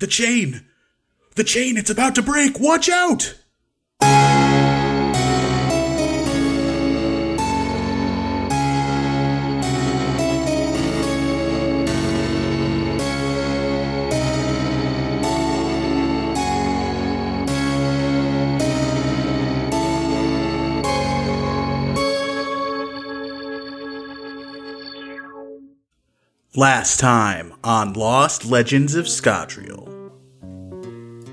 The chain! The chain, it's about to break! Watch out! Last time on Lost Legends of Scadrial.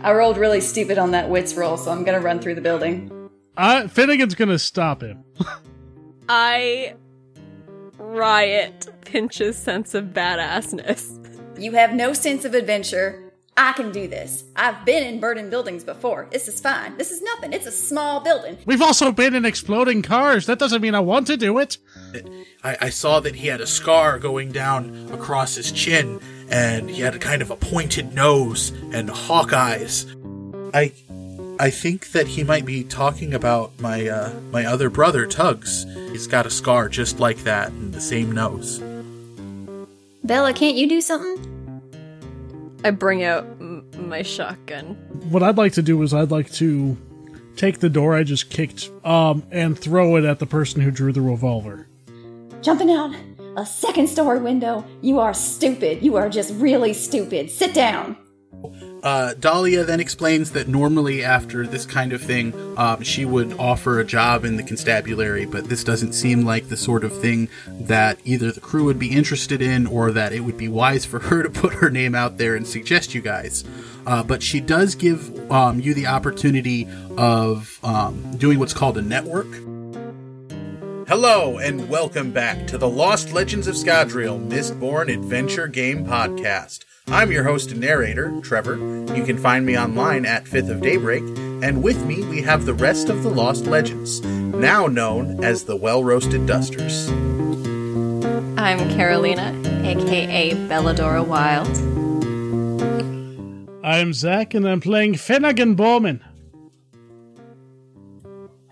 I rolled really stupid on that wits roll, so I'm gonna run through the building. Uh, Finnegan's gonna stop him. I riot Pinch's sense of badassness. You have no sense of adventure. I can do this. I've been in burning buildings before. This is fine. This is nothing. It's a small building. We've also been in exploding cars. That doesn't mean I want to do it. I, I saw that he had a scar going down across his chin, and he had a kind of a pointed nose and hawk eyes. I, I think that he might be talking about my uh, my other brother, Tugs. He's got a scar just like that and the same nose. Bella, can't you do something? I bring out m- my shotgun. What I'd like to do is I'd like to take the door I just kicked um, and throw it at the person who drew the revolver. Jumping out a second story window. You are stupid. You are just really stupid. Sit down. Uh, Dahlia then explains that normally after this kind of thing, um, she would offer a job in the constabulary, but this doesn't seem like the sort of thing that either the crew would be interested in or that it would be wise for her to put her name out there and suggest you guys. Uh, but she does give um, you the opportunity of um, doing what's called a network. Hello, and welcome back to the Lost Legends of Scadrial Mistborn Adventure Game Podcast. I'm your host and narrator, Trevor. You can find me online at Fifth of Daybreak, and with me we have the rest of the Lost Legends, now known as the Well Roasted Dusters. I'm Carolina, aka Belladora Wild. I'm Zach, and I'm playing Finnegan Bowman.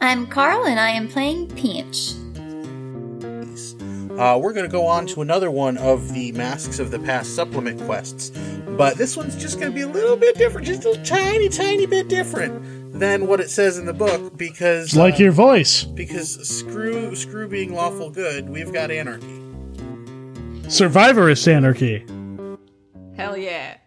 I'm Carl and I am playing Pinch. Uh, we're going to go on to another one of the Masks of the Past supplement quests, but this one's just going to be a little bit different, just a tiny, tiny bit different than what it says in the book because It's like uh, your voice. because screw screw being lawful good, we've got anarchy. Survivorist anarchy. Hell yeah.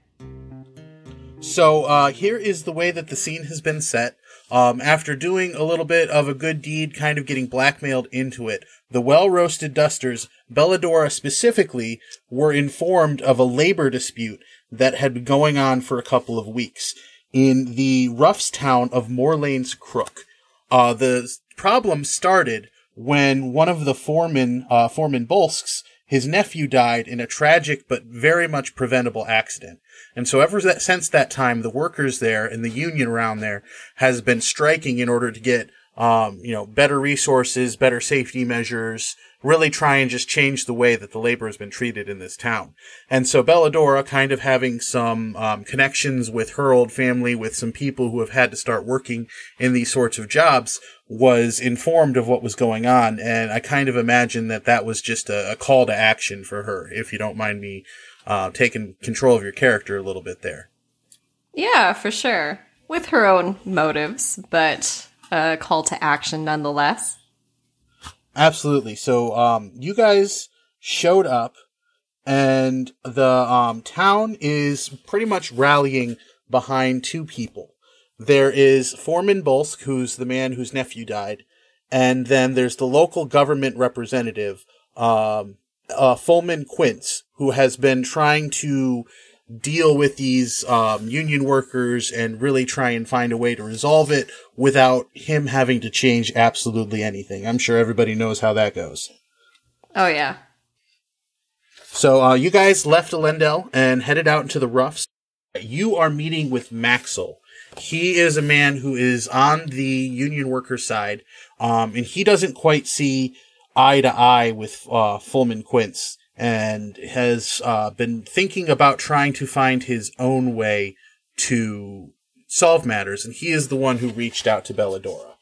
So uh, here is the way that the scene has been set. Um, after doing a little bit of a good deed, kind of getting blackmailed into it, the well roasted dusters, Belladora specifically, were informed of a labor dispute that had been going on for a couple of weeks in the roughs town of Morlane's Crook. Uh, the problem started when one of the foremen, uh, Foreman Bolsks, his nephew died in a tragic but very much preventable accident. And so ever that, since that time, the workers there and the union around there has been striking in order to get, um, you know, better resources, better safety measures, really try and just change the way that the labor has been treated in this town. And so Belladora, kind of having some um, connections with her old family, with some people who have had to start working in these sorts of jobs, was informed of what was going on. And I kind of imagine that that was just a, a call to action for her, if you don't mind me uh, taking control of your character a little bit there. Yeah, for sure. With her own motives, but a call to action nonetheless. Absolutely. So, um, you guys showed up, and the um, town is pretty much rallying behind two people. There is Foreman Bolsk, who's the man whose nephew died, and then there's the local government representative, um, uh, Fulman Quince, who has been trying to deal with these um, union workers and really try and find a way to resolve it without him having to change absolutely anything. I'm sure everybody knows how that goes. Oh, yeah. So uh, you guys left Elendel and headed out into the roughs. You are meeting with Maxwell. He is a man who is on the union worker side, um, and he doesn't quite see eye to eye with uh, Fulman Quince, and has uh, been thinking about trying to find his own way to solve matters. And he is the one who reached out to Belladora.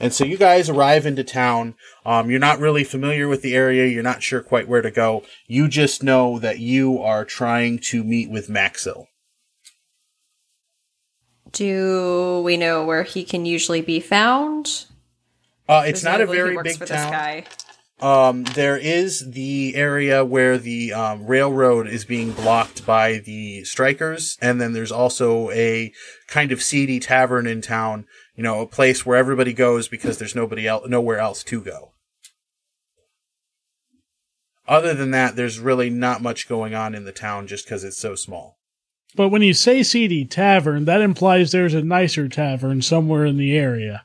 And so you guys arrive into town. Um, you're not really familiar with the area. You're not sure quite where to go. You just know that you are trying to meet with Maxil. Do we know where he can usually be found? Uh, it's not a very big town. Um, there is the area where the um, railroad is being blocked by the strikers, and then there's also a kind of seedy tavern in town. You know, a place where everybody goes because there's nobody else, nowhere else to go. Other than that, there's really not much going on in the town just because it's so small. But when you say seedy tavern, that implies there's a nicer tavern somewhere in the area.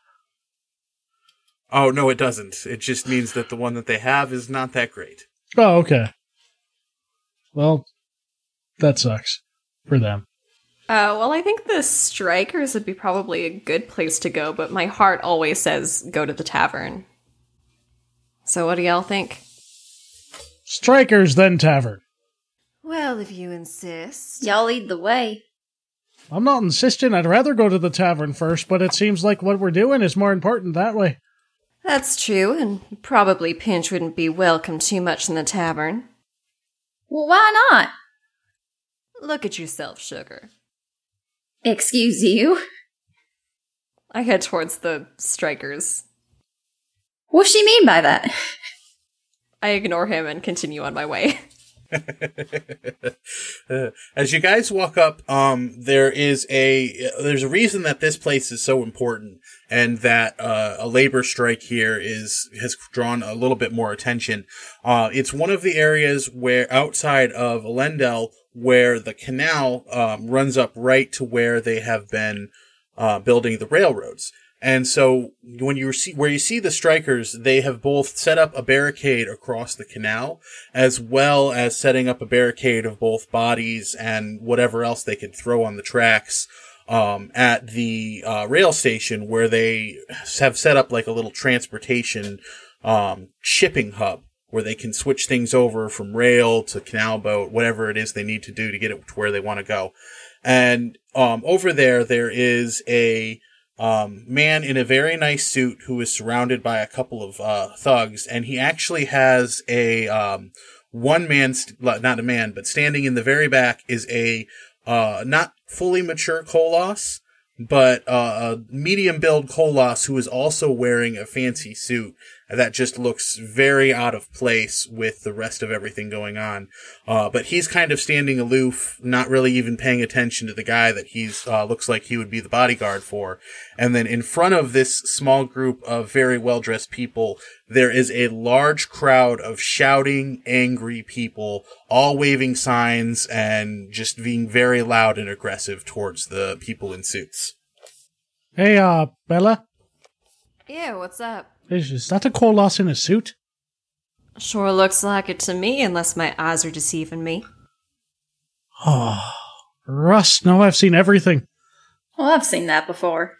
Oh no, it doesn't. It just means that the one that they have is not that great. Oh, okay. Well, that sucks for them. Uh, well, I think the strikers would be probably a good place to go, but my heart always says go to the tavern. So, what do y'all think? Strikers, then tavern. Well, if you insist. Y'all lead the way. I'm not insisting. I'd rather go to the tavern first, but it seems like what we're doing is more important that way. That's true, and probably Pinch wouldn't be welcome too much in the tavern. Well, why not? Look at yourself, Sugar. Excuse you. I head towards the strikers. What's she mean by that? I ignore him and continue on my way. As you guys walk up, um, there is a there's a reason that this place is so important, and that uh, a labor strike here is has drawn a little bit more attention. Uh, it's one of the areas where outside of Elendel, where the canal um, runs up right to where they have been uh, building the railroads. And so when you see where you see the strikers, they have both set up a barricade across the canal, as well as setting up a barricade of both bodies and whatever else they could throw on the tracks um, at the uh, rail station, where they have set up like a little transportation um, shipping hub where they can switch things over from rail to canal boat, whatever it is they need to do to get it to where they want to go. And um, over there, there is a um, man in a very nice suit who is surrounded by a couple of uh, thugs, and he actually has a um, one man, st- not a man, but standing in the very back is a uh, not fully mature Koloss, but uh, a medium build Koloss who is also wearing a fancy suit that just looks very out of place with the rest of everything going on. Uh, but he's kind of standing aloof, not really even paying attention to the guy that he's uh, looks like he would be the bodyguard for. And then in front of this small group of very well dressed people, there is a large crowd of shouting, angry people, all waving signs and just being very loud and aggressive towards the people in suits. Hey, uh, Bella, Yeah, what's up? Is, is that a Koloss in a suit? Sure looks like it to me, unless my eyes are deceiving me. Oh, Russ, now I've seen everything. Well, I've seen that before.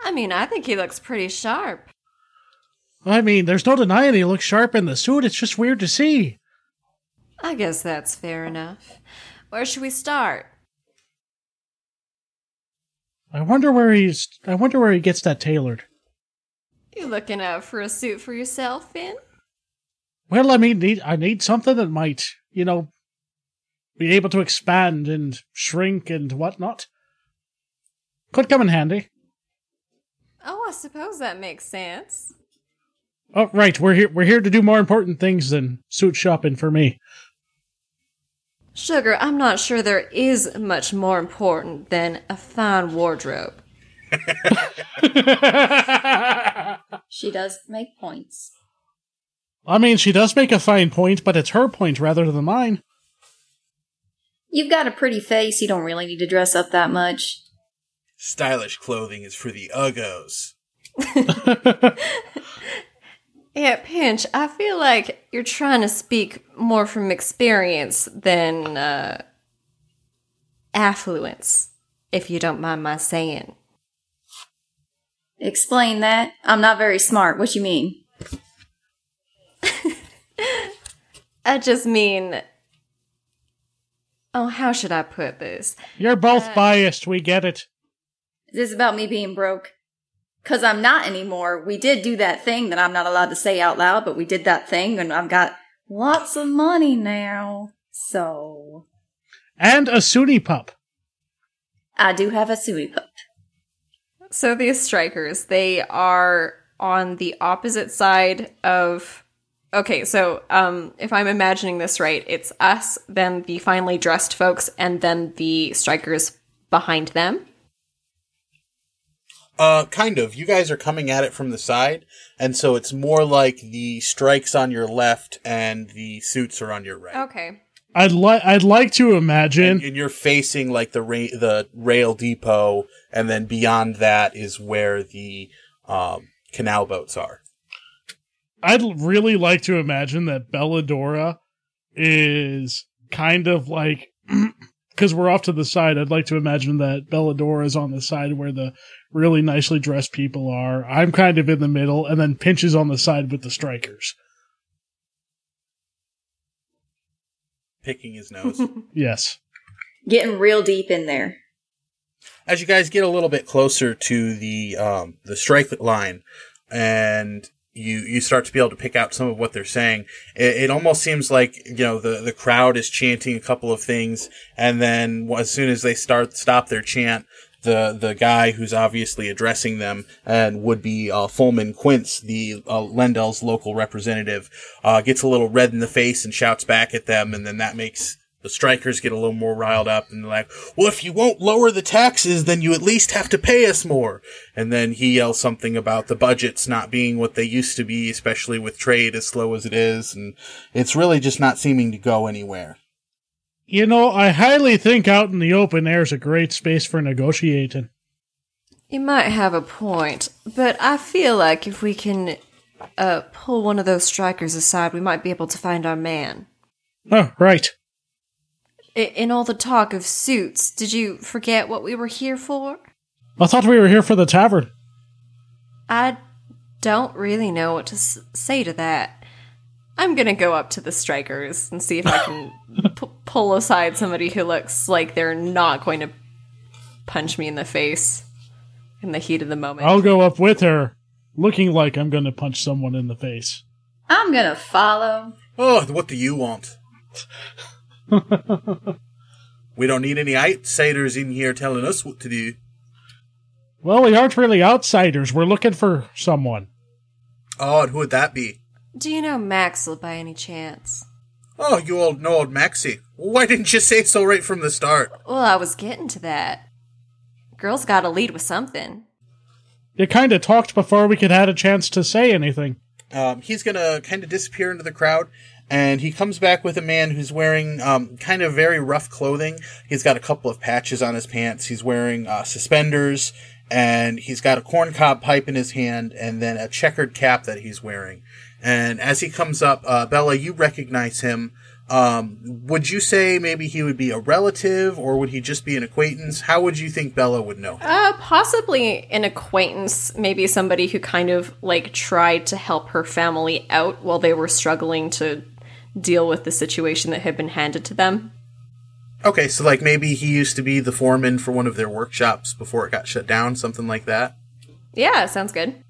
I mean, I think he looks pretty sharp. I mean, there's no denying he looks sharp in the suit. It's just weird to see. I guess that's fair enough. Where should we start? I wonder where he's. I wonder where he gets that tailored. You looking out for a suit for yourself, Finn? Well, I mean, need, I need something that might, you know, be able to expand and shrink and whatnot. Could come in handy. Oh, I suppose that makes sense. Oh, right. We're here. We're here to do more important things than suit shopping for me. Sugar, I'm not sure there is much more important than a fine wardrobe. She does make points. I mean, she does make a fine point, but it's her point rather than mine. You've got a pretty face. You don't really need to dress up that much. Stylish clothing is for the uggos. Yeah, Pinch, I feel like you're trying to speak more from experience than uh, affluence, if you don't mind my saying. Explain that. I'm not very smart. What you mean? I just mean. Oh, how should I put this? You're both uh, biased. We get it. Is this about me being broke? Cause I'm not anymore. We did do that thing that I'm not allowed to say out loud, but we did that thing and I've got lots of money now. So, And a Sunni pup. I do have a suey pup. So these strikers, they are on the opposite side of Okay, so um if I'm imagining this right, it's us, then the finely dressed folks, and then the strikers behind them. Uh, kind of. You guys are coming at it from the side, and so it's more like the strikes on your left and the suits are on your right. Okay. I'd like I'd like to And, imagine. and you're facing like the ra- the rail depot, and then beyond that is where the um, canal boats are. I'd really like to imagine that Belladora is kind of like because we're off to the side. I'd like to imagine that Belladora is on the side where the really nicely dressed people are. I'm kind of in the middle, and then Pinch is on the side with the strikers. Picking his nose. Yes. Getting real deep in there. As you guys get a little bit closer to the um, the strike line, and you you start to be able to pick out some of what they're saying. It, it almost seems like you know the the crowd is chanting a couple of things, and then as soon as they start stop their chant, the the guy who's obviously addressing them and would be uh, Fulman Quince, the uh, Lendell's local representative, uh, gets a little red in the face and shouts back at them, and then that makes the strikers get a little more riled up and like, well, if you won't lower the taxes, then you at least have to pay us more. And then he yells something about the budgets not being what they used to be, especially with trade as slow as it is. And it's really just not seeming to go anywhere. You know, I highly think out in the open air is a great space for negotiating. You might have a point, but I feel like if we can uh, pull one of those strikers aside, we might be able to find our man. Oh, right. I- in all the talk of suits, did you forget what we were here for? I thought we were here for the tavern. I don't really know what to s- say to that. I'm gonna go up to the strikers and see if I can p- pull aside somebody who looks like they're not going to punch me in the face in the heat of the moment. I'll go up with her, looking like I'm going to punch someone in the face. I'm gonna follow. Oh, what do you want? we don't need any outsiders in here telling us what to do. Well, we aren't really outsiders. We're looking for someone. Oh, and who would that be? Do you know Maxwell by any chance? Oh, you old know old Maxie. Why didn't you say so right from the start? Well, I was getting to that. Girls gotta lead with something. You kind of talked before we could had a chance to say anything. Um, he's gonna kind of disappear into the crowd, and he comes back with a man who's wearing um, kind of very rough clothing. He's got a couple of patches on his pants. He's wearing uh, suspenders, and he's got a corncob pipe in his hand, and then a checkered cap that he's wearing. And as he comes up, uh, Bella, you recognize him. Um, would you say maybe he would be a relative, or would he just be an acquaintance? How would you think Bella would know? him? Uh, possibly an acquaintance, maybe somebody who kind of like tried to help her family out while they were struggling to deal with the situation that had been handed to them. Okay, so like maybe he used to be the foreman for one of their workshops before it got shut down, something like that. Yeah, sounds good.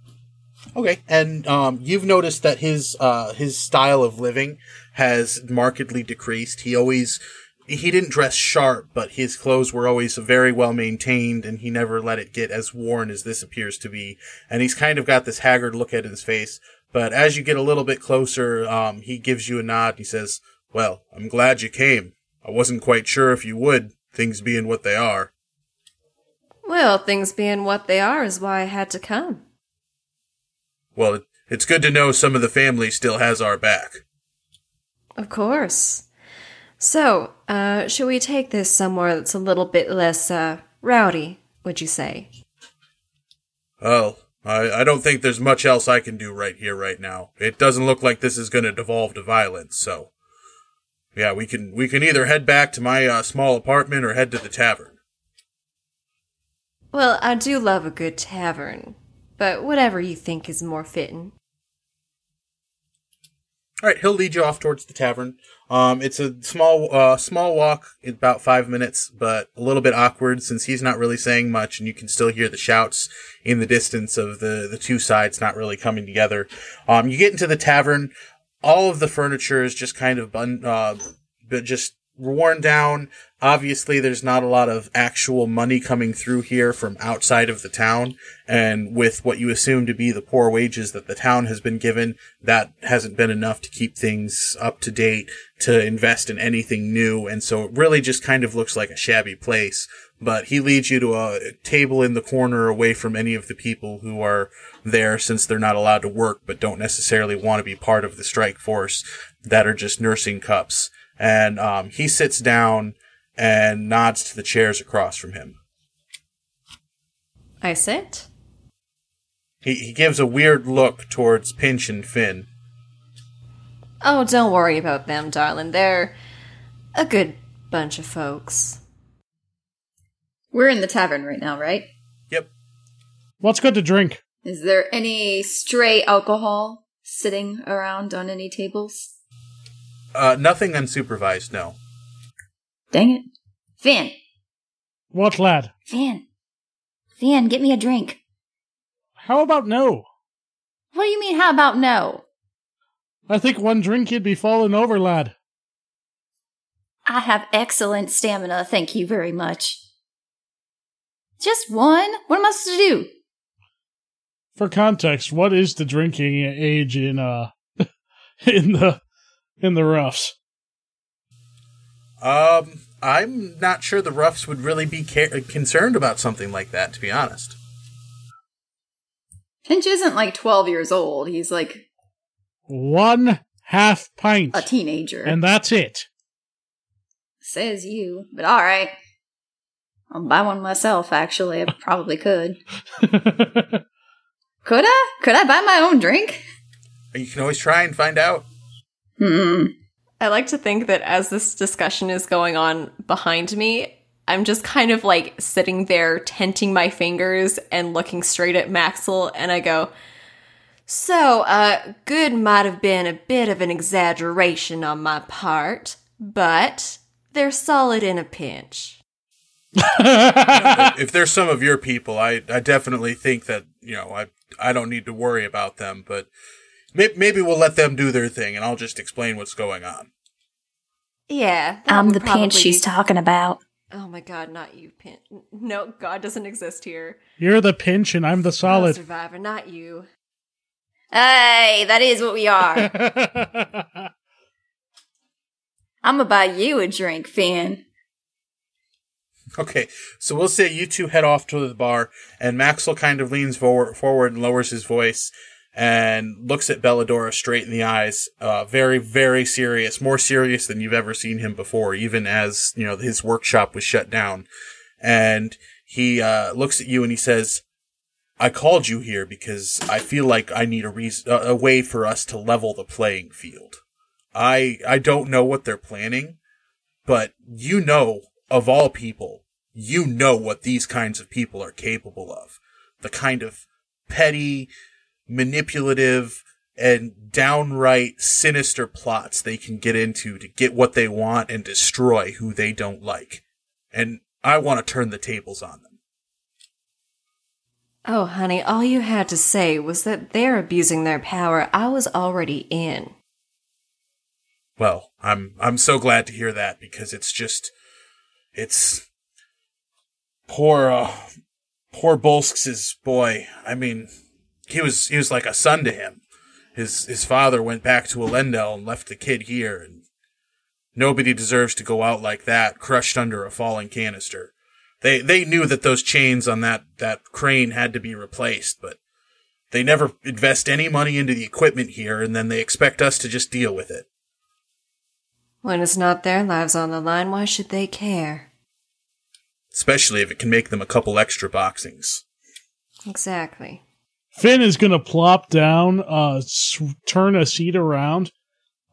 Okay, and um, you've noticed that his uh, his style of living has markedly decreased. He always he didn't dress sharp, but his clothes were always very well maintained, and he never let it get as worn as this appears to be. And he's kind of got this haggard look at his face. But as you get a little bit closer, um, he gives you a nod. He says, "Well, I'm glad you came. I wasn't quite sure if you would, things being what they are." Well, things being what they are is why I had to come. Well, it's good to know some of the family still has our back. Of course. So, uh, should we take this somewhere that's a little bit less, uh, rowdy, would you say? Well, I, I don't think there's much else I can do right here, right now. It doesn't look like this is going to devolve to violence, so. Yeah, we can we can either head back to my uh, small apartment or head to the tavern. Well, I do love a good tavern, but whatever you think is more fitting. All right, he'll lead you off towards the tavern. Um, it's a small uh, small walk, about five minutes, but a little bit awkward since he's not really saying much, and you can still hear the shouts in the distance of the the two sides not really coming together. Um, you get into the tavern. All of the furniture is just kind of bun- uh, but just worn down. Obviously, there's not a lot of actual money coming through here from outside of the town. And with what you assume to be the poor wages that the town has been given, that hasn't been enough to keep things up to date, to invest in anything new. And so it really just kind of looks like a shabby place. But he leads you to a table in the corner away from any of the people who are there since they're not allowed to work but don't necessarily want to be part of the strike force that are just nursing cups and um, he sits down and nods to the chairs across from him. I sit. He, he gives a weird look towards Pinch and Finn. Oh, don't worry about them, darling. They're a good bunch of folks. We're in the tavern right now, right? Yep. What's good to drink? Is there any stray alcohol sitting around on any tables? Uh, nothing unsupervised, no. Dang it. Finn! What, lad? Finn. Finn, get me a drink. How about no? What do you mean, how about no? I think one drink you'd be falling over, lad. I have excellent stamina, thank you very much. Just one? What am I supposed to do? For context, what is the drinking age in uh in the in the roughs? Um, I'm not sure the roughs would really be ca- concerned about something like that, to be honest. Pinch isn't like 12 years old. He's like One half pint. a teenager. and that's it. Says you. But alright. I'll buy one myself, actually. I probably could. Could I? Could I buy my own drink? You can always try and find out. Hmm. I like to think that as this discussion is going on behind me, I'm just kind of like sitting there tenting my fingers and looking straight at Maxwell and I go, So, uh, good might have been a bit of an exaggeration on my part, but they're solid in a pinch. if there's some of your people, I, I definitely think that, you know, I, I don't need to worry about them, but maybe we'll let them do their thing and I'll just explain what's going on. Yeah. I'm would the pinch she's talking about. Oh my god, not you, pinch. No, God doesn't exist here. You're the pinch and I'm the No solid. survivor, not you. Hey, that is what we are. I'm gonna buy you a drink, Finn. Okay, so we'll say you two head off to the bar, and Maxwell kind of leans forward, forward and lowers his voice and looks at Belladora straight in the eyes, uh, very, very serious, more serious than you've ever seen him before, even as, you know, his workshop was shut down. And he, uh, looks at you and he says, I called you here because I feel like I need a reason, a way for us to level the playing field. I, I don't know what they're planning, but you know, of all people, you know what these kinds of people are capable of. The kind of petty, manipulative, and downright sinister plots they can get into to get what they want and destroy who they don't like. And I want to turn the tables on them. Oh, honey, all you had to say was that they're abusing their power I was already in. Well, I'm I'm so glad to hear that because it's just it's poor uh poor Bolsks's boy. I mean, he was he was like a son to him. His his father went back to Elendel and left the kid here and nobody deserves to go out like that, crushed under a falling canister. They they knew that those chains on that that crane had to be replaced, but they never invest any money into the equipment here and then they expect us to just deal with it. When it's not their lives on the line, why should they care? especially if it can make them a couple extra boxings. Exactly. Finn is going to plop down, uh, s- turn a seat around,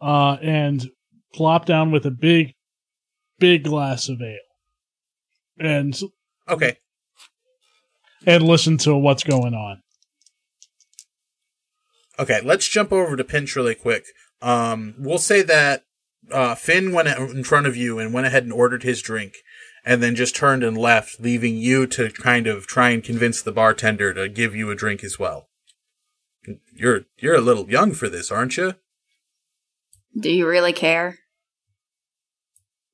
uh, and plop down with a big, big glass of ale, and Okay, and listen to what's going on. okay, let's jump over to Pinch really quick. Um, we'll say that uh, Finn went in front of you and went ahead and ordered his drink, and then just turned and left, leaving you to kind of try and convince the bartender to give you a drink as well. You're you're a little young for this, aren't you? Do you really care?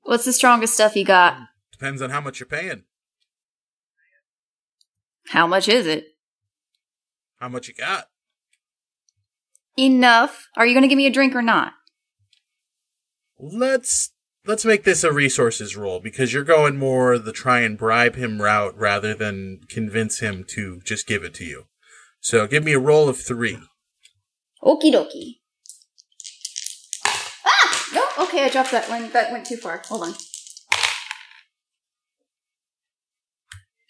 What's the strongest stuff you got? Depends on how much you're paying. How much is it? How much you got? Enough. Are you going to give me a drink or not? Let's let's make this a resources roll because you're going more the try and bribe him route rather than convince him to just give it to you. So give me a roll of three. Okie dokie. Ah! No, okay, I dropped that one. That went too far. Hold on.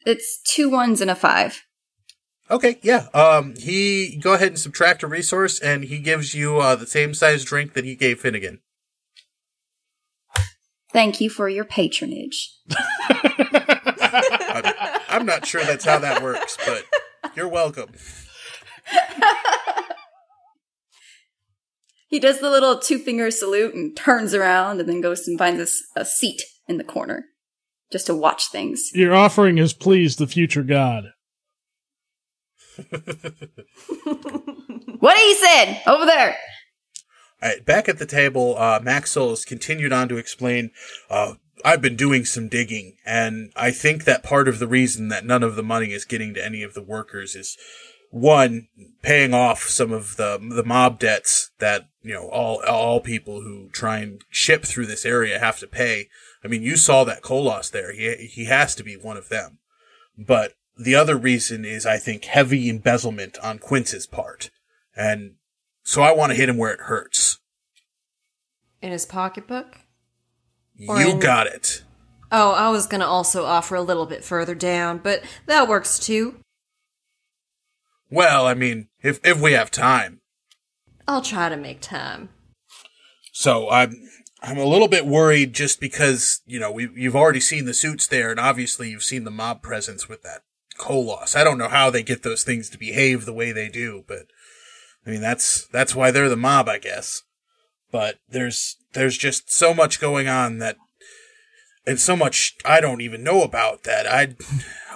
It's two ones and a five. Okay, yeah. Um, he go ahead and subtract a resource, and he gives you uh, the same size drink that he gave Finnegan. Thank you for your patronage. I'm, I'm not sure that's how that works, but you're welcome. He does the little two finger salute and turns around and then goes and finds us a seat in the corner just to watch things. Your offering has pleased the future god. What he said over there. Back at the table, uh, has continued on to explain, uh, I've been doing some digging, and I think that part of the reason that none of the money is getting to any of the workers is one, paying off some of the, the mob debts that, you know, all, all people who try and ship through this area have to pay. I mean, you saw that Koloss there. He, he has to be one of them. But the other reason is, I think, heavy embezzlement on Quince's part. And so I want to hit him where it hurts. In his pocketbook? Or You in- got it. Oh, I was gonna also offer a little bit further down, but that works too. Well, I mean, if if we have time. I'll try to make time. So I'm I'm a little bit worried just because you know we you've already seen the suits there, and obviously you've seen the mob presence with that Koloss. I don't know how they get those things to behave the way they do, but I mean that's that's why they're the mob, I guess. But there's there's just so much going on that and so much I don't even know about that. I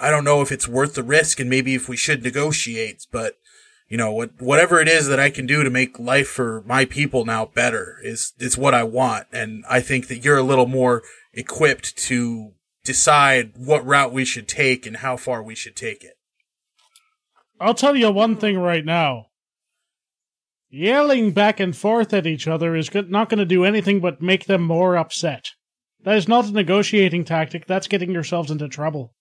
I don't know if it's worth the risk and maybe if we should negotiate, but you know, what whatever it is that I can do to make life for my people now better is is what I want and I think that you're a little more equipped to decide what route we should take and how far we should take it. I'll tell you one thing right now. Yelling back and forth at each other is not going to do anything but make them more upset. That is not a negotiating tactic. That's getting yourselves into trouble.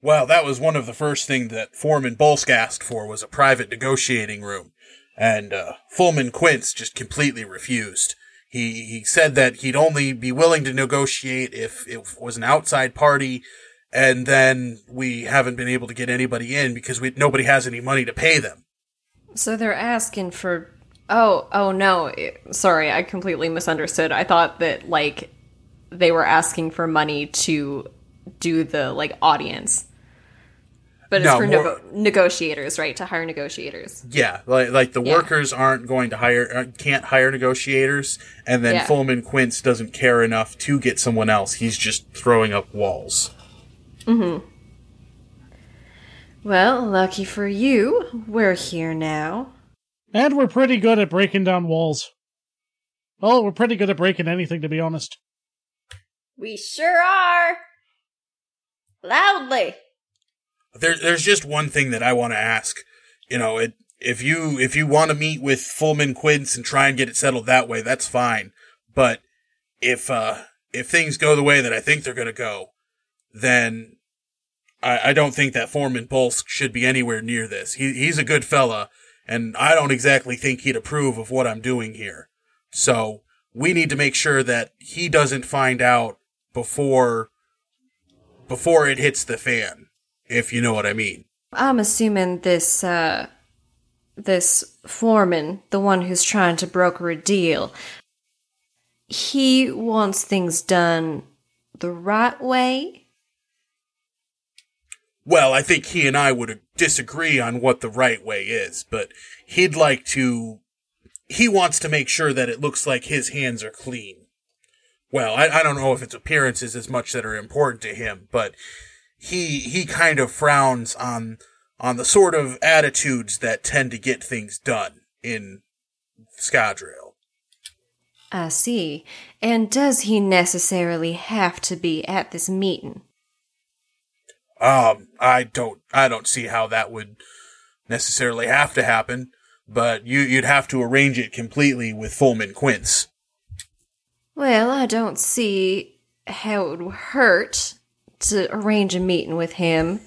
Well, that was one of the first things that Foreman Bolsk asked for was a private negotiating room, and uh, Fullman Quince just completely refused. He he said that he'd only be willing to negotiate if it was an outside party, and then we haven't been able to get anybody in because we nobody has any money to pay them. So they're asking for. Oh, oh no. It- sorry, I completely misunderstood. I thought that, like, they were asking for money to do the, like, audience. But it's No, for more- nego- negotiators, right? To hire negotiators. Yeah, like like the Yeah. workers aren't going to hire uh, can't hire negotiators, and then Yeah. Fullman Quince doesn't care enough to get someone else. He's just throwing up walls. Well, lucky for you, we're here now. And we're pretty good at breaking down walls. Well, we're pretty good at breaking anything, to be honest. We sure are. Loudly. There, there's just one thing that I want to ask. You know, it, if you if you want to meet with Fullman Quince and try and get it settled that way, that's fine. But if uh if things go the way that I think they're going to go, then I, I don't think that Foreman Bolsk should be anywhere near this. He he's a good fella, and I don't exactly think he'd approve of what I'm doing here. So we need to make sure that he doesn't find out before before it hits the fan, if you know what I mean. I'm assuming this, uh, this foreman, the one who's trying to broker a deal, he wants things done the right way. Well, I think he and I would disagree on what the right way is, but he'd like to. He wants to make sure that it looks like his hands are clean. Well, I, I don't know if it's appearances as much that are important to him, but he he kind of frowns on on the sort of attitudes that tend to get things done in Scadrial. I see. And does he necessarily have to be at this meeting? Um, I don't, I don't see how that would necessarily have to happen, but you, you'd have to arrange it completely with Fulman Quince. Well, I don't see how it would hurt to arrange a meeting with him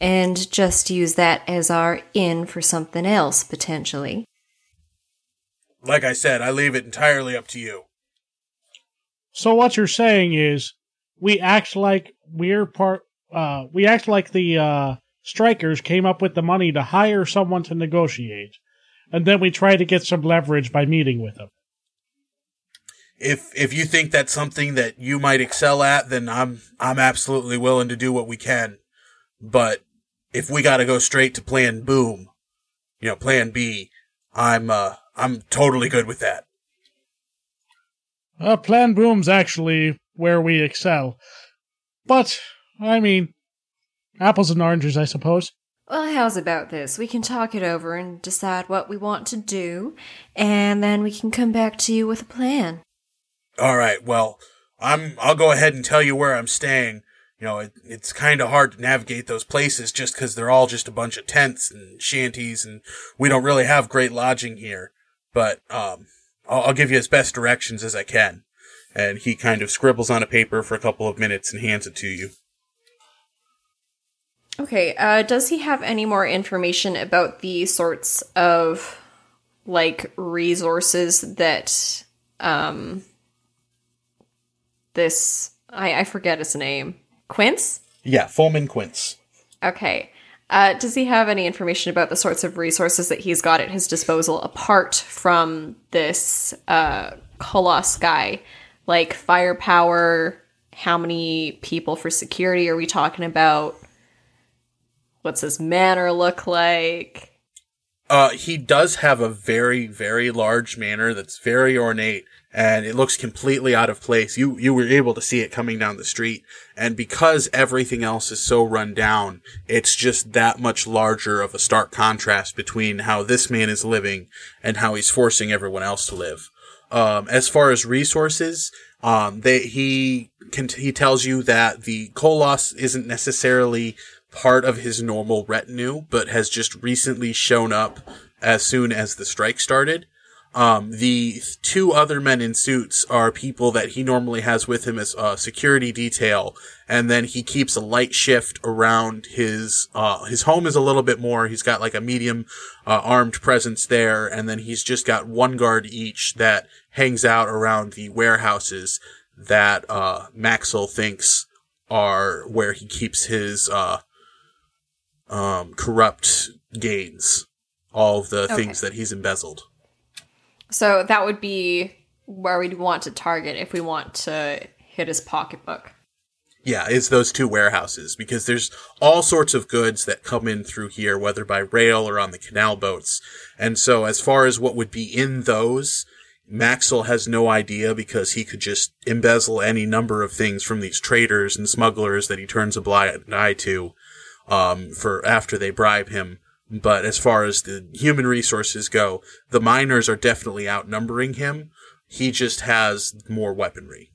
and just use that as our in for something else, potentially. Like I said, I leave it entirely up to you. So what you're saying is we act like we're part uh we act like the uh strikers came up with the money to hire someone to negotiate. And then we try to get some leverage by meeting with them. If if you think that's something that you might excel at, then I'm I'm absolutely willing to do what we can. But if we got to go straight to plan boom, you know, plan B, I'm uh I'm totally good with that. Uh, Plan Boom's actually where we excel. But, I mean, apples and oranges, I suppose. Well, how's about this? We can talk it over and decide what we want to do, and then we can come back to you with a plan. All right. Well, I'm I'll go ahead and tell you where I'm staying. You know, it, it's kind of hard to navigate those places just because they're all just a bunch of tents and shanties, and we don't really have great lodging here. But um, I'll, I'll give you as best directions as I can. And he kind of scribbles on a paper for a couple of minutes and hands it to you. Okay, uh, does he have any more information about the sorts of, like, resources that, um, this, I, I forget his name, Quince? Yeah, Fulman Quince. Okay. Uh, does he have any information about the sorts of resources that he's got at his disposal apart from this uh, Koloss guy? Like firepower, how many people for security are we talking about? What's his manor look like? Uh, he does have a very, very large manor that's very ornate and it looks completely out of place. You, you were able to see it coming down the street. And because everything else is so run down, it's just that much larger of a stark contrast between how this man is living and how he's forcing everyone else to live. Um, as far as resources, um, they, he can, he tells you that the Koloss isn't necessarily part of his normal retinue, but has just recently shown up as soon as the strike started. Um, the two other men in suits are people that he normally has with him as a security detail, and then he keeps a light shift around his uh, his home is a little bit more. He's got like a medium uh, armed presence there, and then he's just got one guard each that hangs out around the warehouses that uh, Maxwell thinks are where he keeps his uh, um, corrupt gains, all of the Okay. things that he's embezzled. So that would be where we'd want to target if we want to hit his pocketbook. Yeah, it's those two warehouses because there's all sorts of goods that come in through here, whether by rail or on the canal boats. And so as far as what would be in those, Maxwell has no idea because he could just embezzle any number of things from these traders and smugglers that he turns a blind eye to, um, for after they bribe him. But as far as the human resources go, the miners are definitely outnumbering him. He just has more weaponry.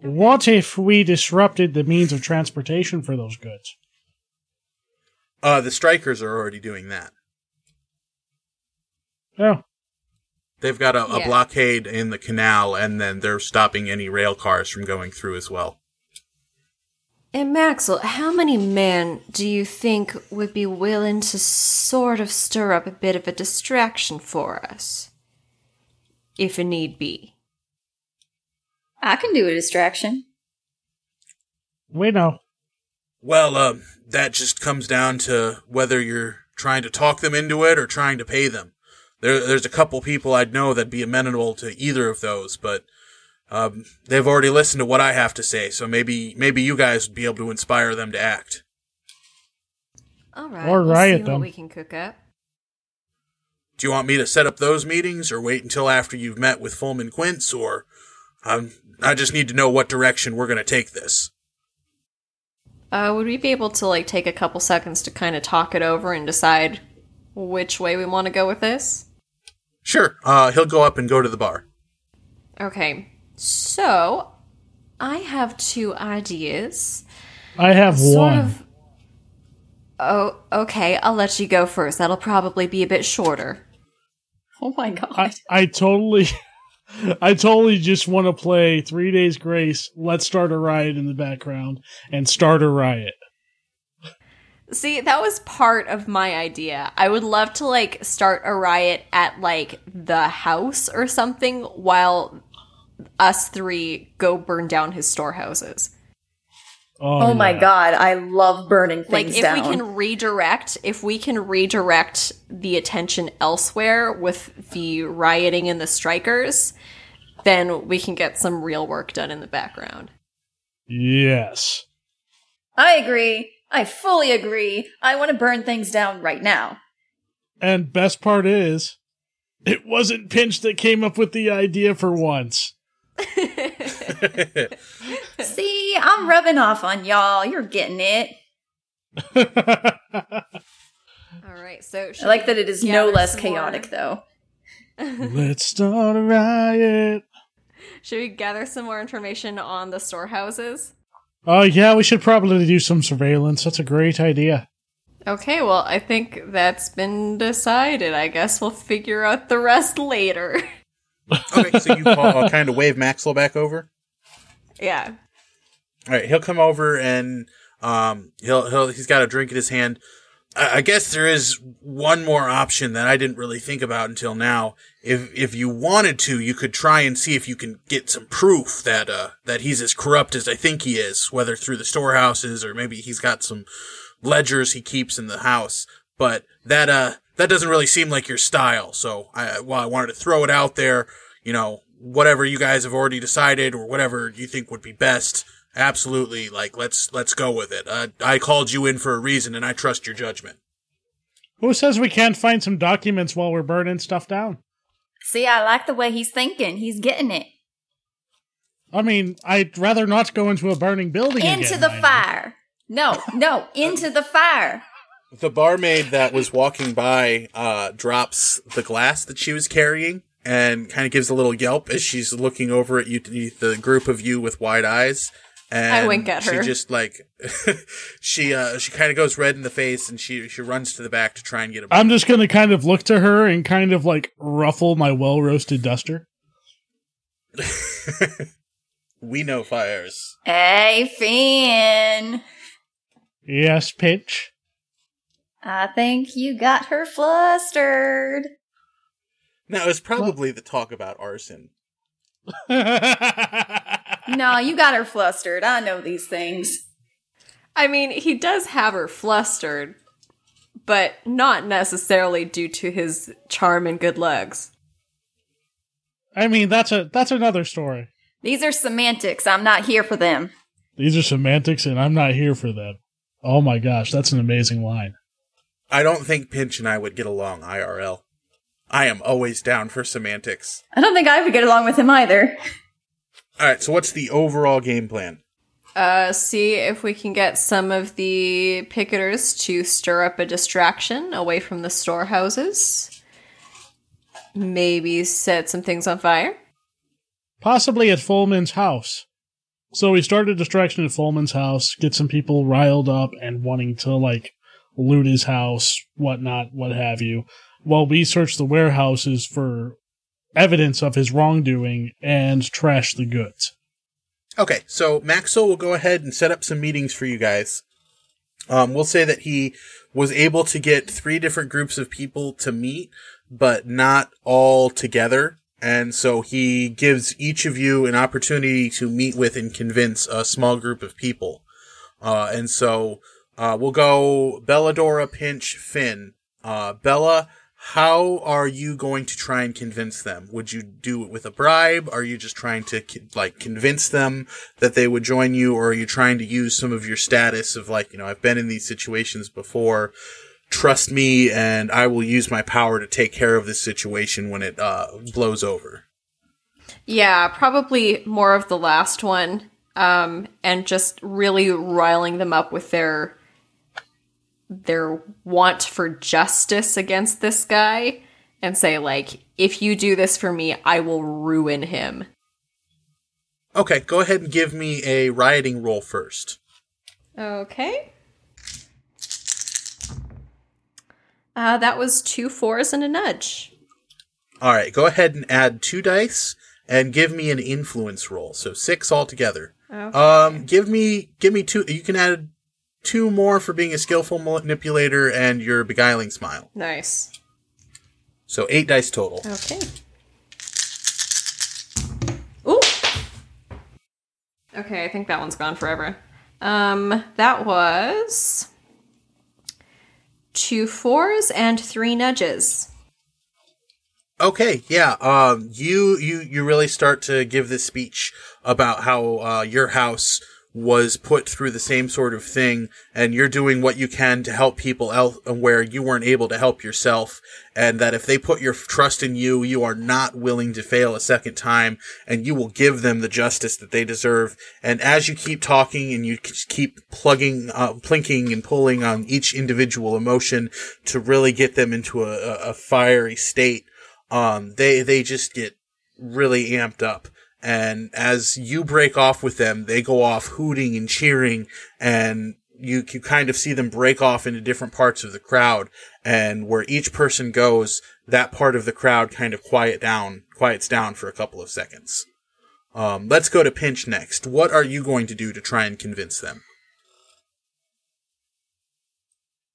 What if we disrupted the means of transportation for those goods? Uh, the strikers are already doing that. Oh, They've got a, a Yeah. blockade in the canal, and then they're stopping any rail cars from going through as well. And Maxwell, how many men do you think would be willing to sort of stir up a bit of a distraction for us? If a need be. I can do a distraction. we know. Well, um, that just comes down to whether you're trying to talk them into it or trying to pay them. There, there's a couple people I'd know that'd be amenable to either of those, but um, they've already listened to what I have to say, so maybe maybe you guys would be able to inspire them to act. All right. Or we'll riot see them. what we can cook up. Do you want me to set up those meetings, or wait until after you've met with Fulman Quince, or um, I just need to know what direction we're going to take this. Uh, would we be able to like take a couple seconds to kind of talk it over and decide which way we want to go with this? Sure. Uh, he'll go up and go to the bar. Okay, so I have two ideas. I have Sort one. of. Oh, okay. I'll let you go first. That'll probably be a bit shorter. Oh my god. I, I totally, I totally just want to play Three Days Grace. Let's start a riot in the background and start a riot. See, that was part of my idea. I would love to like start a riot at like the house or something while us three go burn down his storehouses. oh, oh my yeah. god, I love burning things Like if down. we can redirect, if we can redirect the attention elsewhere with the rioting and the strikers, then we can get some real work done in the background. Yes. I agree. I fully agree. I want to burn things down right now. And best part is, it wasn't Pinch that came up with the idea for once. See, I'm rubbing off on y'all. You're getting it. All right, so I like that it is no less some more- chaotic, though. Let's start a riot. Should we gather some more information on the storehouses? Oh yeah, we should probably do some surveillance. That's a great idea. Okay, well, I think that's been decided. I guess we'll figure out the rest later. Okay, so you call, kind of wave Maxwell back over. yeah. All right, he'll come over and um, he'll he'll he's got a drink in his hand. I, I guess there is one more option that I didn't really think about until now. If if you wanted to, you could try and see if you can get some proof that uh that he's as corrupt as I think he is, whether through the storehouses or maybe he's got some ledgers he keeps in the house. But that uh that doesn't really seem like your style. So I well I wanted to throw it out there. You know, whatever you guys have already decided or whatever you think would be best. Absolutely, like let's let's go with it. Uh, I called you in for a reason, and I trust your judgment. Who says we can't find some documents while we're burning stuff down? See, I like the way he's thinking. He's getting it. I mean, I'd rather not go into a burning building. Into again, the mind you. fire. No, no, into the fire. The barmaid that was walking by uh, drops the glass that she was carrying and kind of gives a little yelp as she's looking over at you, the group of you with wide eyes. And I wink at her. She just like she uh she kind of goes red in the face and she she runs to the back to try and get a. I'm just gonna kind of look to her and kind of like ruffle my well roasted duster. we know fires. Hey, Finn. Yes, Pinch. I think you got her flustered. Now it's probably the talk about arson. No, you got her flustered. I know these things. I mean, he does have her flustered, but not necessarily due to his charm and good looks. I mean, that's a that's another story. These are semantics. I'm not here for them. These are semantics, and I'm not here for them. Oh my gosh, that's an amazing line. I don't think Pinch and I would get along IRL. I am always down for semantics. I don't think I would get along with him either. All right, so what's the overall game plan? Uh, see if we can get some of the picketers to stir up a distraction away from the storehouses. Maybe set some things on fire. Possibly at Fullman's house. So we start a distraction at Fullman's house, get some people riled up and wanting to like loot his house, whatnot, what have you, while we search the warehouses for evidence of his wrongdoing and trash the goods. Okay, so Maxwell will go ahead and set up some meetings for you guys. Um, we'll say that he was able to get three different groups of people to meet, but not all together. And so he gives each of you an opportunity to meet with and convince a small group of people. Uh, and so, uh, we'll go Belladora, Pinch, Finn. Uh, Bella, how are you going to try and convince them? Would you do it with a bribe? Are you just trying to like convince them that they would join you, or are you trying to use some of your status of like, you know, I've been in these situations before. Trust me, and I will use my power to take care of this situation when it uh, blows over. Yeah, probably more of the last one. Um, and just really riling them up with their their want for justice against this guy and say like if you do this for me i will ruin him Okay, go ahead and give me a rioting roll first. Okay. Uh, that was two fours and a nudge. All right, go ahead and add two dice and give me an influence roll. So six altogether. Okay. Um, give me give me two. You can add two more for being a skillful manipulator and your beguiling smile. Nice. So eight dice total. Okay. Ooh. Okay, I think that one's gone forever. Um, that was two fours and three nudges. Okay, yeah. Um, you you you really start to give this speech about how uh, your house was put through the same sort of thing, and you're doing what you can to help people el- where you weren't able to help yourself, and that if they put your trust in you, you are not willing to fail a second time, and you will give them the justice that they deserve. And as you keep talking and you keep plugging, uh, plinking and pulling on each individual emotion to really get them into a, a fiery state, um, they they just get really amped up. And as you break off with them, they go off hooting and cheering, and you can kind of see them break off into different parts of the crowd. And where each person goes, that part of the crowd kind of quiet down, quiets down for a couple of seconds. Um, let's go to Pinch next. What are you going to do to try and convince them?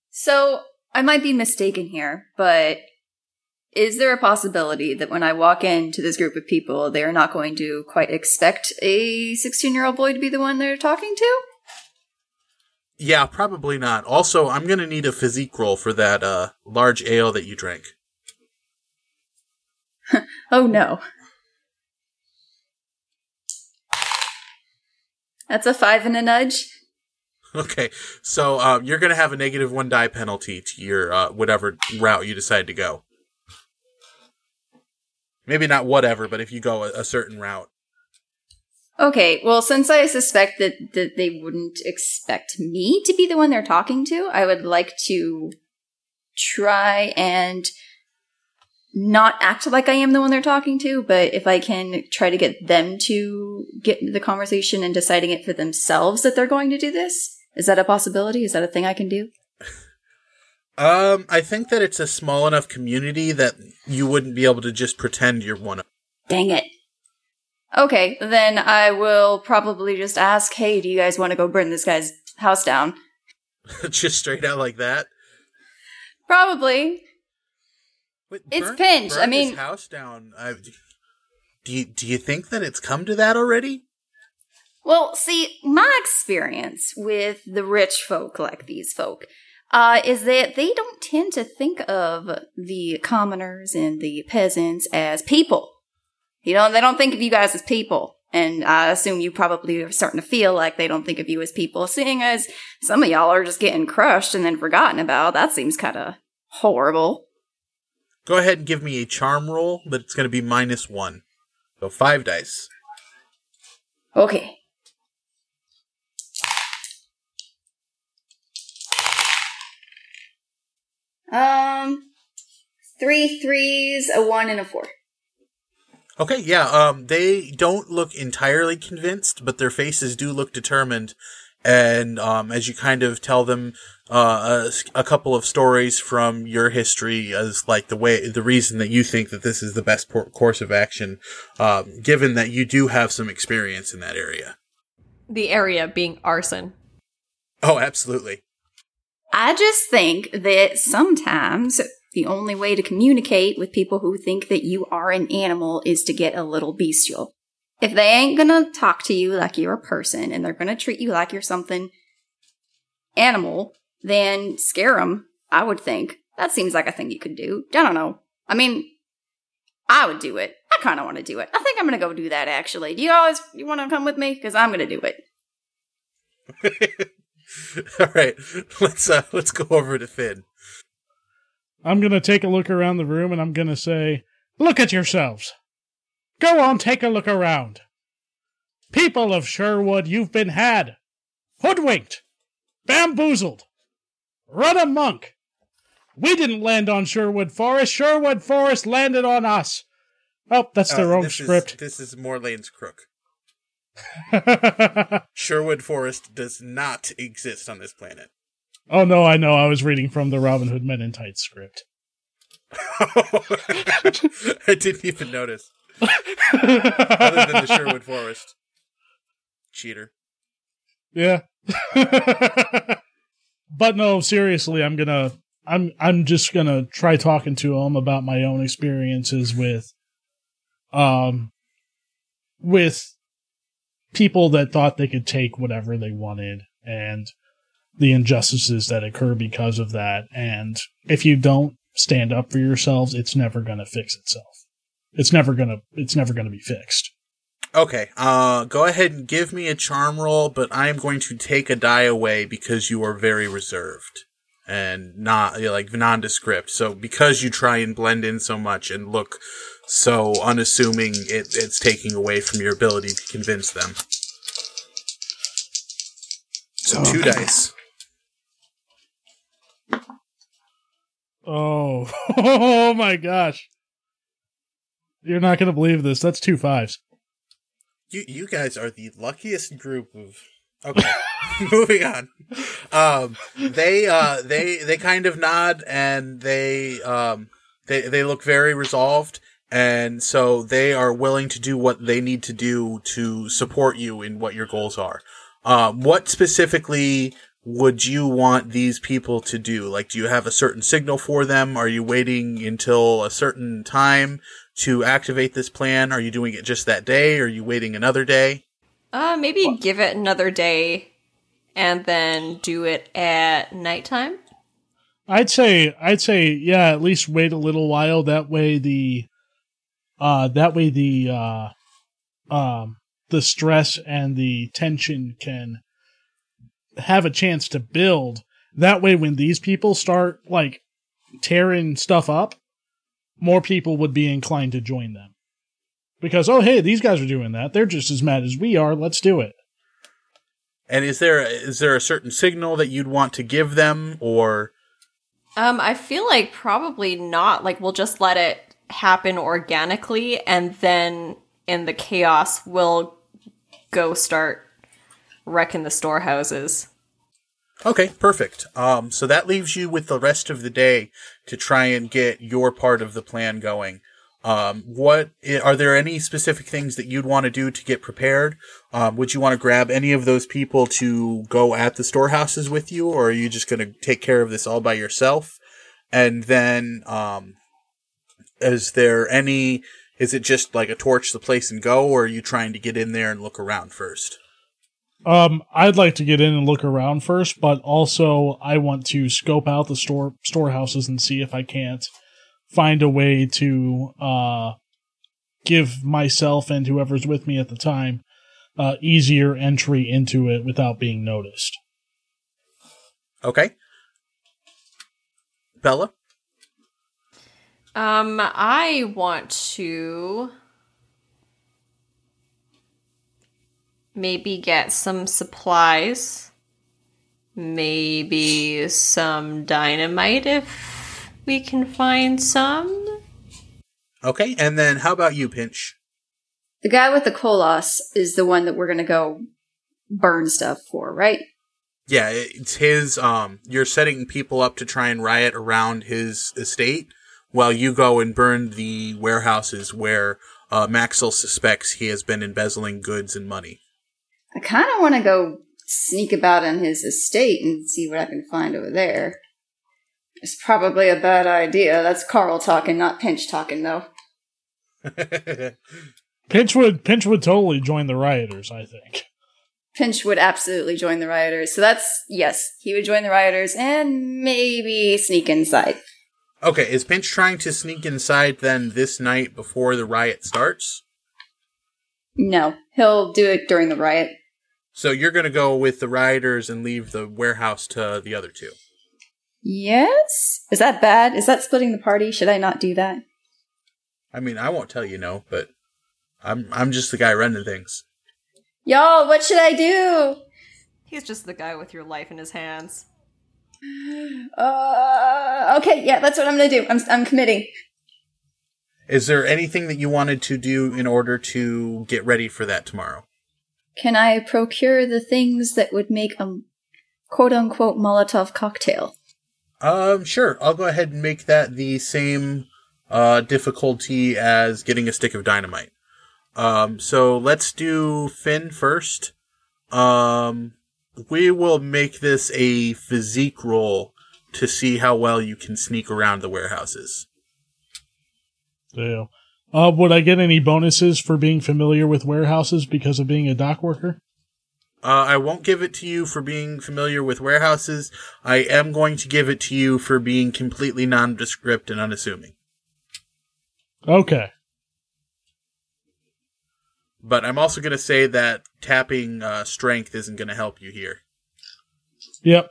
So, I might be mistaken here, but is there a possibility that when I walk into this group of people, they are not going to quite expect a 16 year old boy to be the one they're talking to? Yeah, probably not. Also, I'm gonna need a physique roll for that uh, large ale that you drank. Oh no. That's a five and a nudge. Okay, so uh, you're gonna have a negative one die penalty to your uh, whatever route you decide to go. Maybe not whatever, but if you go a, a certain route. Okay, well, since I suspect that, that they wouldn't expect me to be the one they're talking to, I would like to try and not act like I am the one they're talking to, but if I can try to get them to get the conversation and deciding it for themselves that they're going to do this. Is that a possibility? Is that a thing I can do? Um, I think that it's a small enough community that you wouldn't be able to just pretend you're one of. Dang it. Okay, then I will probably just ask, hey, do you guys want to go burn this guy's house down? just straight out like that. Probably. Wait, It's burn- Pinch, burn I mean- his house down. I, do you do you think that it's come to that already? Well, see, my experience with the rich folk like these folk uh, is that they don't tend to think of the commoners and the peasants as people. You know, they don't think of you guys as people. And I assume you probably are starting to feel like they don't think of you as people, seeing as some of y'all are just getting crushed and then forgotten about. That seems kind of horrible. Go ahead and give me a charm roll, but it's going to be minus one. So five dice. Okay. Um, three threes, a one, and a four. Okay, yeah, um, they don't look entirely convinced, but their faces do look determined. And, um, as you kind of tell them, uh, a, a couple of stories from your history as like the way, the reason that you think that this is the best por- course of action, um, given that you do have some experience in that area. The area being arson. Oh, absolutely. I just think that sometimes the only way to communicate with people who think that you are an animal is to get a little bestial. If they ain't gonna talk to you like you're a person and they're gonna treat you like you're something animal, then scare them, I would think. That seems like a thing you could do. I don't know. I mean, I would do it. I kind of want to do it. I think I'm gonna go do that actually. Do you guys, you want to come with me? Because I'm gonna do it. All right, let's uh, let's go over to Finn. I'm going to take a look around the room and I'm going to say, Look at yourselves. Go on, take a look around. People of Sherwood, you've been had, hoodwinked, bamboozled, run amok. We didn't land on Sherwood Forest. Sherwood Forest landed on us. Oh, that's the Uh, wrong this script. Is, this is Morlane's crook. Sherwood Forest does not exist on this planet. oh no, I know. I was reading from the Robin Hood Men in Tights script. I didn't even notice. Other than the Sherwood Forest. Cheater. Yeah. but no, seriously, I'm gonna I'm I'm just gonna try talking to him about my own experiences with um with people that thought they could take whatever they wanted and the injustices that occur because of that. And if you don't stand up for yourselves it's never going to fix itself. It's never going to it's never going to be fixed. Okay, uh, go ahead and give me a charm roll, but I am going to take a die away because you are very reserved and not like nondescript. So because you try and blend in so much and look so unassuming, it, it's taking away from your ability to convince them. So two dice. Oh, oh my gosh. You're not going to believe this. That's two fives. You you guys are the luckiest group of. Okay, moving on. Um, they uh they they kind of nod and they um they they look very resolved and so they are willing to do what they need to do to support you in what your goals are. Um, what specifically would you want these people to do? Like, do you have a certain signal for them? Are you waiting until a certain time to activate this plan? Are you doing it just that day? Are you waiting another day? Uh, maybe give it another day and then do it at nighttime. I'd say, I'd say, yeah, at least wait a little while. That way the, uh, that way the, uh, um, the stress and the tension can have a chance to build. That way, when these people start like tearing stuff up, more people would be inclined to join them. Because, oh, hey, these guys are doing that. They're just as mad as we are. Let's do it. And is there is there a certain signal that you'd want to give them, or Um, I feel like probably not. Like we'll just let it happen organically, and then in the chaos, we'll go start wrecking the storehouses. Okay, perfect. Um, so that leaves you with the rest of the day to try and get your part of the plan going. Um, what are there any specific things that you'd want to do to get prepared? Um, would you want to grab any of those people to go at the storehouses with you, or are you just going to take care of this all by yourself? And then, um, is there any? Is it just like a torch the place and go, or are you trying to get in there and look around first? Um, I'd like to get in and look around first, but also I want to scope out the store storehouses and see if I can't find a way to uh give myself and whoever's with me at the time uh easier entry into it without being noticed. Okay, Bella. Um, I want to maybe get some supplies, maybe some dynamite if we can find some. Okay, and then how about you, Pinch? The guy with the Koloss is the one that we're gonna go burn stuff for, right? Yeah, it's his. Um, you're setting people up to try and riot around his estate, while you go and burn the warehouses where uh, Maxwell suspects he has been embezzling goods and money. I kind of want to go sneak about in his estate and see what I can find over there. It's probably a bad idea. That's Carl talking, not Pinch talking, though. Pinch would Pinch would totally join the rioters, I think. Pinch would absolutely join the rioters. So that's, yes, he would join the rioters and maybe sneak inside. Okay, is Pinch trying to sneak inside then this night before the riot starts? No, he'll do it during the riot. So you're going to go with the rioters and leave the warehouse to the other two. Yes? Is that bad? Is that splitting the party? Should I not do that? I mean, I won't tell you no, but I'm I'm just the guy running things. Y'all, what should I do? He's just the guy with your life in his hands. Uh, okay, yeah, that's what I'm gonna do. I'm, I'm committing. Is there anything that you wanted to do in order to get ready for that tomorrow? can I procure the things that would make a quote unquote Molotov cocktail? Um, sure. I'll go ahead and make that the same uh, difficulty as getting a stick of dynamite. Um, so let's do Finn first. Um, we will make this a physique roll to see how well you can sneak around the warehouses. Deal. Uh, would I get any bonuses for being familiar with warehouses because of being a dock worker? Uh, I won't give it to you for being familiar with warehouses. I am going to give it to you for being completely nondescript and unassuming. Okay. But I'm also going to say that tapping uh, strength isn't going to help you here. Yep.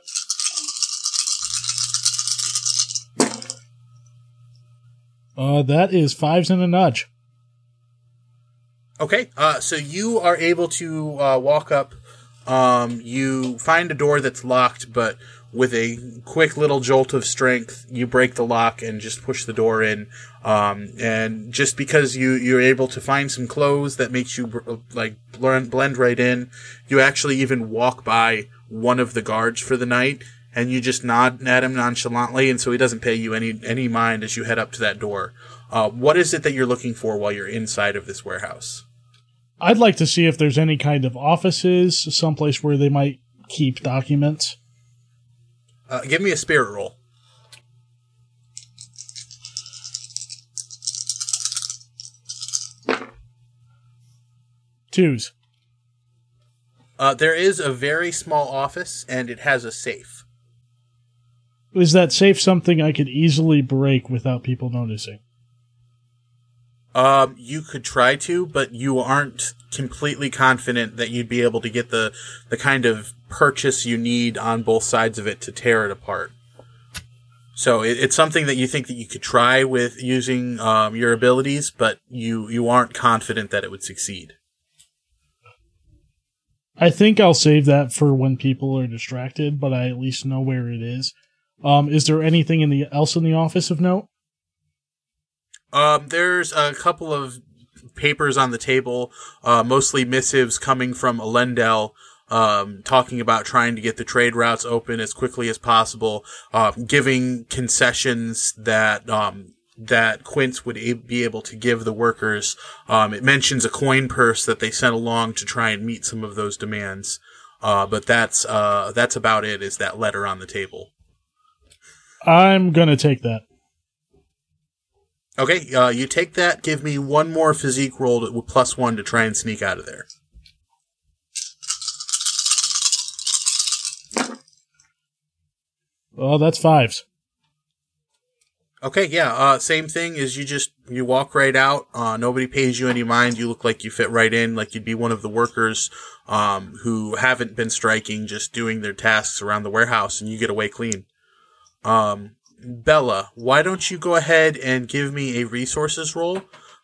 Uh, that is fives and a nudge. Okay, uh, so you are able to uh, walk up. Um, you find a door that's locked, but with a quick little jolt of strength, you break the lock and just push the door in. Um, and just because you you're able to find some clothes that makes you like blend blend right in, you actually even walk by one of the guards for the night, and you just nod at him nonchalantly, and so he doesn't pay you any any mind as you head up to that door. Uh, what is it that you're looking for while you're inside of this warehouse? I'd like to see if there's any kind of offices, someplace where they might keep documents. Uh, give me a spirit roll. Twos. Uh, there is a very small office, and it has a safe. Is that safe something I could easily break without people noticing? Um, you could try to, but you aren't completely confident that you'd be able to get the the kind of purchase you need on both sides of it to tear it apart. So it, it's something that you think that you could try with using um, your abilities, but you you aren't confident that it would succeed. I think I'll save that for when people are distracted, but I at least know where it is. Um, is there anything in the else in the office of note? Um, there's a couple of papers on the table, uh, mostly missives coming from Elendel, um, talking about trying to get the trade routes open as quickly as possible, uh, giving concessions that, um, that Quince would a- be able to give the workers. Um, it mentions a coin purse that they sent along to try and meet some of those demands. Uh, but that's, uh, that's about it, is that letter on the table. I'm gonna take that. Okay, uh, you take that. Give me one more physique roll to, plus one to try and sneak out of there. Oh, that's fives. Okay, yeah. Uh, same thing is you just you walk right out. Uh, nobody pays you any mind. You look like you fit right in, like you'd be one of the workers um, who haven't been striking, just doing their tasks around the warehouse, and you get away clean. Um, Bella, why don't you go ahead and give me a resources roll?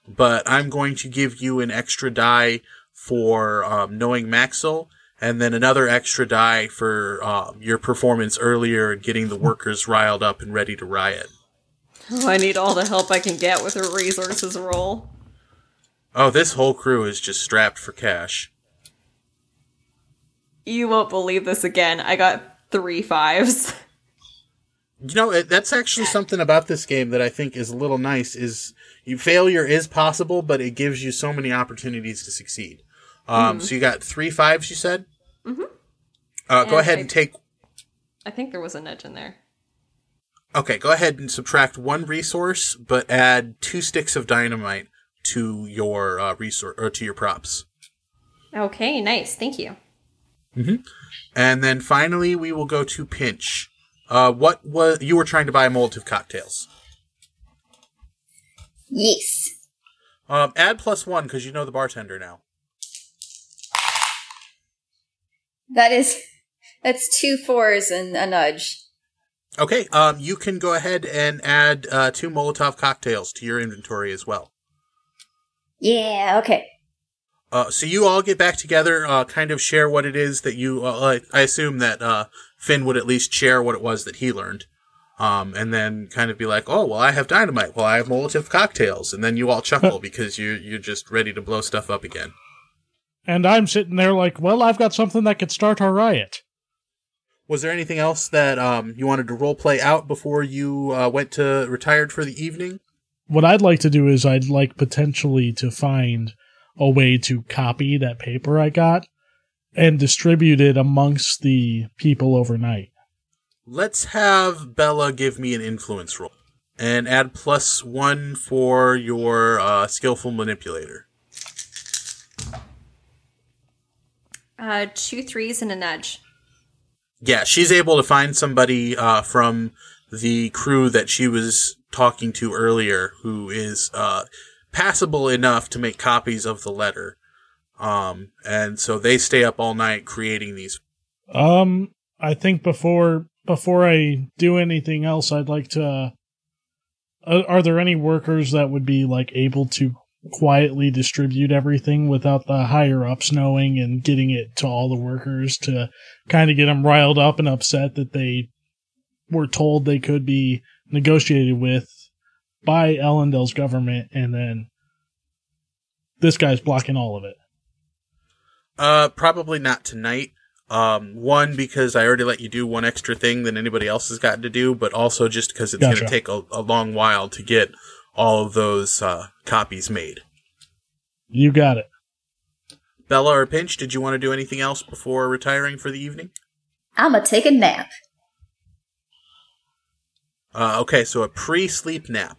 But I'm going to give you an extra die for um, knowing Maxwell, and then another extra die for um, your performance earlier and getting the workers riled up and ready to riot. Oh, I need all the help I can get with a resources roll. Oh, this whole crew is just strapped for cash. You won't believe this again. I got three fives. You know, it, that's actually something about this game that I think is a little nice. Is you failure is possible, but it gives you so many opportunities to succeed. Um, So you got three fives. You said. Mm-hmm. Uh, go ahead I- and take. I think there was a nudge in there. Okay, go ahead and subtract one resource, but add two sticks of dynamite to your uh, resource or to your props. Okay, nice. Thank you. Mm-hmm. And then finally, we will go to Pinch. Uh, what was you were trying to buy Molotov cocktails? Yes. Um, add plus one because you know the bartender now. That is that's two fours and a nudge. Okay, um, you can go ahead and add uh, two Molotov cocktails to your inventory as well. Yeah, okay. Uh, so you all get back together, uh, kind of share what it is that you. Uh, I I assume that uh, Finn would at least share what it was that he learned, um, and then kind of be like, "Oh, well, I have dynamite. Well, I have Molotov cocktails," and then you all chuckle because you you're just ready to blow stuff up again. And I'm sitting there like, well, I've got something that could start our riot. Was there anything else that um, you wanted to role play out before you uh, went to retired for the evening? What I'd like to do is I'd like potentially to find a way to copy that paper I got and distribute it amongst the people overnight. Let's have Bella give me an influence roll and add plus one for your uh, skillful manipulator. Uh, two threes and a nudge. Yeah, she's able to find somebody uh, from the crew that she was talking to earlier who is uh, passable enough to make copies of the letter. Um, and so they stay up all night creating these. Um, I think before before I do anything else, I'd like to. Uh, are there any workers that would be like able to quietly distribute everything without the higher ups knowing and getting it to all the workers to kind of get them riled up and upset that they were told they could be negotiated with by Elendel's government and then this guy's blocking all of it. Uh, probably not tonight. Um, one because I already let you do one extra thing than anybody else has gotten to do, but also just because it's Gotcha. going to take a, a long while to get all of those uh, copies made. You got it. Bella or Pinch, did you want to do anything else before retiring for the evening? I'ma take a nap. Uh, okay, so a pre-sleep nap.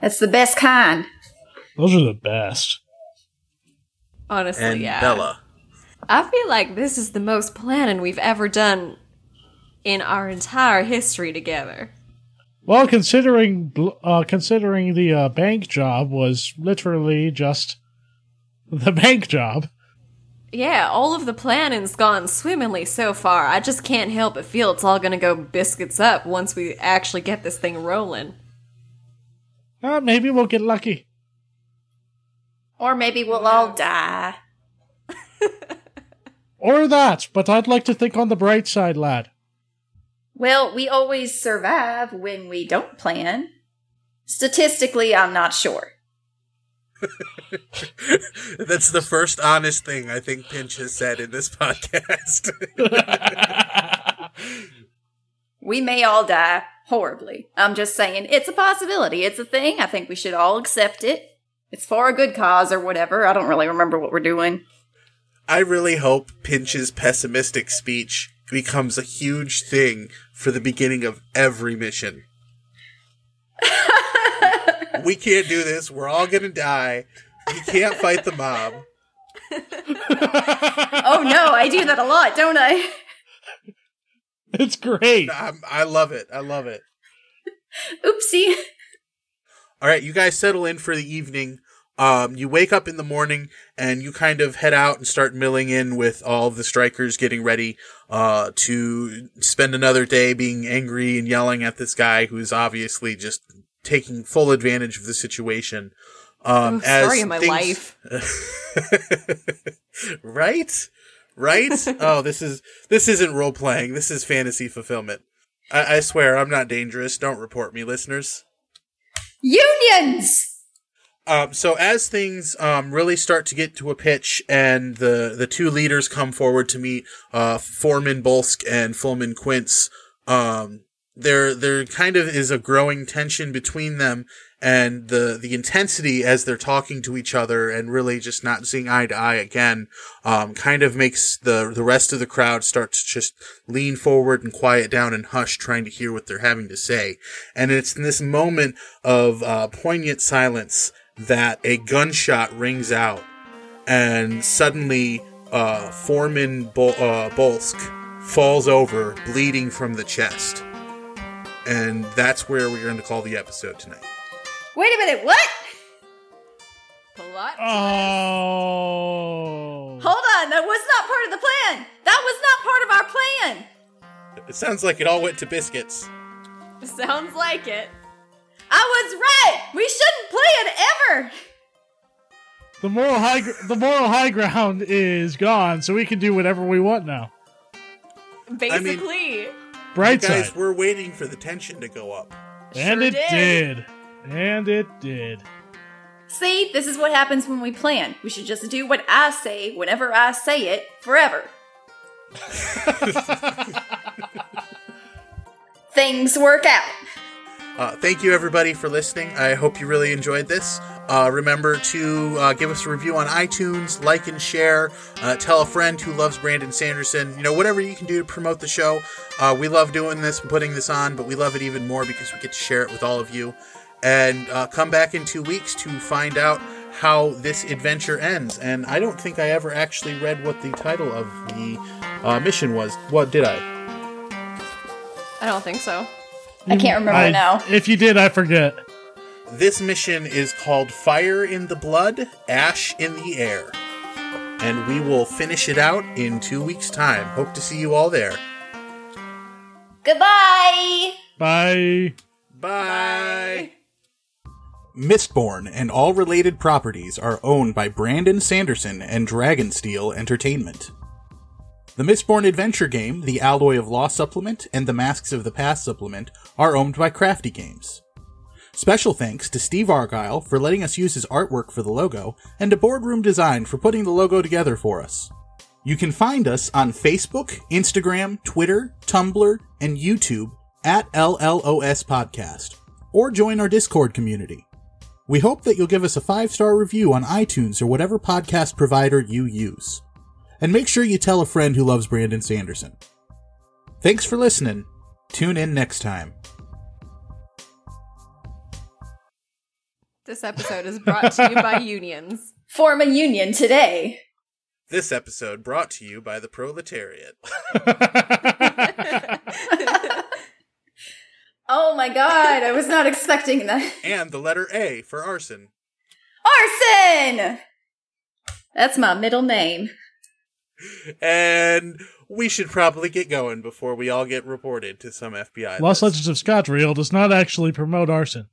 That's the best kind. Those are the best. Honestly, And yeah. Bella. I feel like this is the most planning we've ever done in our entire history together. Well, considering uh, considering the uh, bank job was literally just the bank job. Yeah, all of the planning's gone swimmingly so far. I just can't help but feel it's all gonna go biscuits up once we actually get this thing rolling. Uh, maybe we'll get lucky. Or maybe we'll all die. Or that, but I'd like to think on the bright side, lad. Well, we always survive when we don't plan. Statistically, I'm not sure. That's the first honest thing I think Pinch has said in this podcast. We may all die horribly. I'm just saying it's a possibility. It's a thing. I think we should all accept it. It's for a good cause or whatever. I don't really remember what we're doing. I really hope Pinch's pessimistic speech becomes a huge thing for the beginning of every mission. we can't do this. We're all gonna die. We can't fight the mob. oh no, I do that a lot, don't I? It's great. I'm, I love it. I love it. Oopsie. All right, you guys settle in for the evening. Um, you wake up in the morning and you kind of head out and start milling in with all the strikers getting ready uh, to spend another day being angry and yelling at this guy who's obviously just taking full advantage of the situation. Um, Oh, of my things- life. right? Right? oh, this is this isn't role playing. This is fantasy fulfillment. I, I swear, I'm not dangerous. Don't report me, listeners. Unions! Um, so as things um, really start to get to a pitch, and the the two leaders come forward to meet, uh, Foreman Bolsk and Fullman Quince, um, there there kind of is a growing tension between them, and the the intensity as they're talking to each other and really just not seeing eye to eye again, um, kind of makes the the rest of the crowd start to just lean forward and quiet down and hush, trying to hear what they're having to say. And it's in this moment of uh, poignant silence that a gunshot rings out, and suddenly uh, Foreman Bol- uh, Bolsk falls over, bleeding from the chest. And that's where we're going to call the episode tonight. Wait a minute, what? Plot. Oh. Hold on, that was not part of the plan! That was not part of our plan! It sounds like it all went to biscuits. Sounds like it. I was right! We shouldn't play it ever! The moral high gr- the moral high ground is gone, so we can do whatever we want now. Basically. Bright Guys, side. we're waiting for the tension to go up. And Sure it did. did. And it did. See, this is what happens when we plan. We should just do what I say whenever I say it forever. Things work out. Uh, thank you, everybody, for listening. I hope you really enjoyed this. Uh, remember to uh, give us a review on iTunes, like and share. Uh, tell a friend who loves Brandon Sanderson. You know, whatever you can do to promote the show. Uh, we love doing this and putting this on, but we love it even more because we get to share it with all of you. And uh, come back in two weeks to find out how this adventure ends. And I don't think I ever actually read what the title of the uh, mission was. What did I? I don't think so. I can't remember I- now. If you did, I forget. This mission is called Fire in the Blood, Ash in the Air. And we will finish it out in two weeks' time. Hope to see you all there. Goodbye! Bye. Bye. Mistborn and all related properties are owned by Brandon Sanderson and Dragonsteel Entertainment. The Mistborn adventure game, the Alloy of Law supplement, and the Masks of the Past supplement are owned by Crafty Games. Special thanks to Steve Argyle for letting us use his artwork for the logo, and to Boardroom Design for putting the logo together for us. You can find us on Facebook, Instagram, Twitter, Tumblr, and YouTube at LLOS Podcast, or join our Discord community. We hope that you'll give us a five star review on iTunes or whatever podcast provider you use. And make sure you tell a friend who loves Brandon Sanderson. Thanks for listening. Tune in next time. This episode is brought to you by unions. Form a union today. This episode brought to you by the proletariat. Oh my god, I was not expecting that. and the letter A for arson. Arson! That's my middle name. And we should probably get going before we all get reported to some FBI. Lost list. Legends of Reel does not actually promote arson.